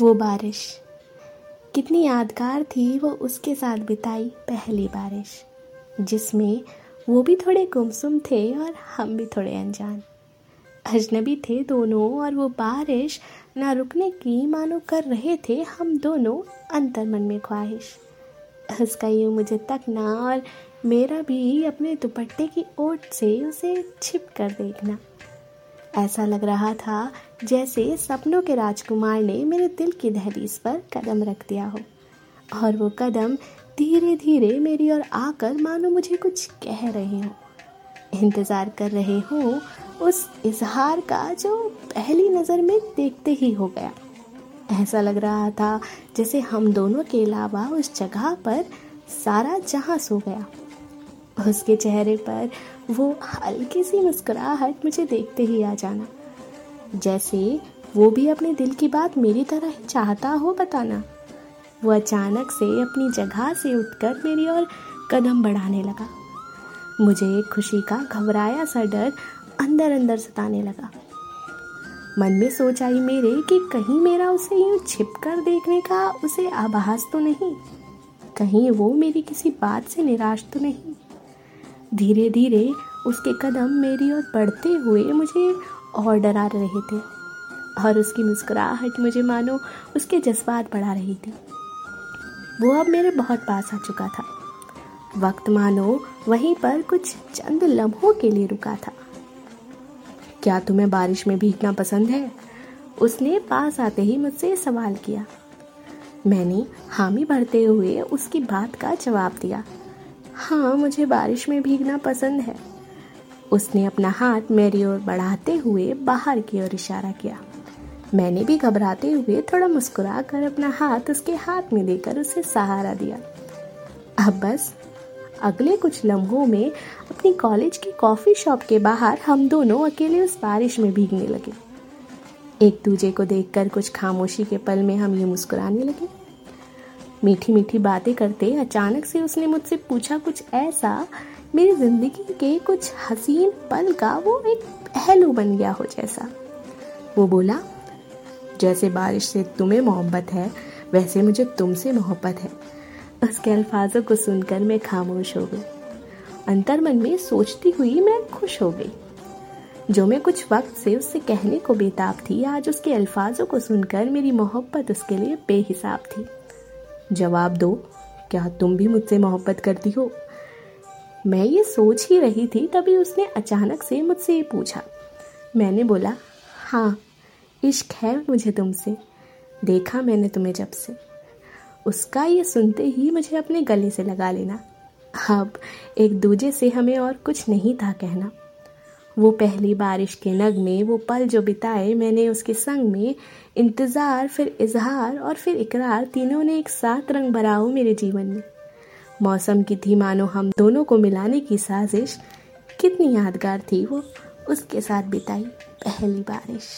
वो बारिश। कितनी यादगार थी वो उसके साथ बिताई पहली बारिश, जिसमें वो भी थोड़े गुमसुम थे और हम भी थोड़े अनजान। अजनबी थे दोनों और वो बारिश ना रुकने की मानो कर रहे थे हम दोनों अंतर मन में ख्वाहिश। उसका यूँ मुझे तकना और मेरा भी अपने दुपट्टे की ओट से उसे छिप कर देखना। ऐसा लग रहा था जैसे सपनों के राजकुमार ने मेरे दिल की दहलीज पर कदम रख दिया हो। और वो कदम धीरे धीरे मेरी ओर आकर मानो मुझे कुछ कह रहे हो। इंतज़ार कर रहे हो उस इजहार का जो पहली नज़र में देखते ही हो गया। ऐसा लग रहा था जैसे हम दोनों के अलावा उस जगह पर सारा जहाँ सो गया। उसके चेहरे पर वो हल्की सी मुस्कुराहट मुझे देखते ही आ जाना। जैसे वो भी अपने दिल की बात मेरी तरह ही चाहता हो बताना। वो अचानक से अपनी जगह से उठकर मेरी ओर कदम बढ़ाने लगा। मुझे खुशी का घबराया सा डर अंदर अंदर सताने लगा। मन में सोच आई मेरे कि कहीं मेरा उसे यूँ छिप कर देखने का उसे आभास तो नहीं, कहीं वो मेरी किसी बात से निराश तो नहीं। धीरे धीरे उसके कदम मेरी ओर बढ़ते हुए मुझे और डरा रहे थे और उसकी मुस्कुराहट मुझे मानो उसके जज्बात बढ़ा रही थी। वो अब मेरे बहुत पास आ चुका था। वक्त मानो वहीं पर कुछ चंद लम्हों के लिए रुका था। क्या तुम्हें बारिश में भीगना पसंद है? उसने पास आते ही मुझसे सवाल किया। मैंने हामी भरते हुए उसकी बात का जवाब दिया। हाँ मुझे बारिश में भीगना पसंद है। उसने अपना हाथ मेरी ओर बढ़ाते हुए बाहर की ओर इशारा किया। मैंने भी घबराते हुए थोड़ा मुस्कुरा कर अपना हाथ उसके हाथ में देकर उसे सहारा दिया। अब बस, अगले कुछ लम्हों में अपनी कॉलेज की कॉफ़ी शॉप के बाहर हम दोनों अकेले उस बारिश में भीगने लगे। एक दूजे को देखकर कुछ खामोशी के पल में हम ये मुस्कुराने लगे। मीठी मीठी बातें करते अचानक से उसने मुझसे पूछा कुछ ऐसा, मेरी ज़िंदगी के कुछ हसीन पल का वो एक पहलू बन गया हो जैसा। वो बोला, जैसे बारिश से तुम्हें मोहब्बत है, वैसे मुझे तुमसे मोहब्बत है। उसके अल्फाजों को सुनकर मैं खामोश हो गई। अंतर मन में सोचती हुई मैं खुश हो गई। जो मैं कुछ वक्त से उससे कहने को बेताब थी, आज उसके अल्फाजों को सुनकर मेरी मोहब्बत उसके लिए बेहिसाब थी। जवाब दो, क्या तुम भी मुझसे मोहब्बत करती हो? मैं ये सोच ही रही थी, तभी उसने अचानक से मुझसे ये पूछा। मैंने बोला हाँ इश्क है मुझे तुमसे। देखा मैंने तुम्हें जब से। उसका ये सुनते ही मुझे अपने गले से लगा लेना। अब एक दूजे से हमें और कुछ नहीं था कहना। वो पहली बारिश के नग में, वो पल जो बिताए मैंने उसके संग में, इंतज़ार, फिर इजहार और फिर इकरार तीनों ने एक साथ रंग भरा हो मेरे जीवन में। मौसम की थी मानो हम दोनों को मिलाने की साजिश। कितनी यादगार थी वो, उसके साथ बिताई पहली बारिश।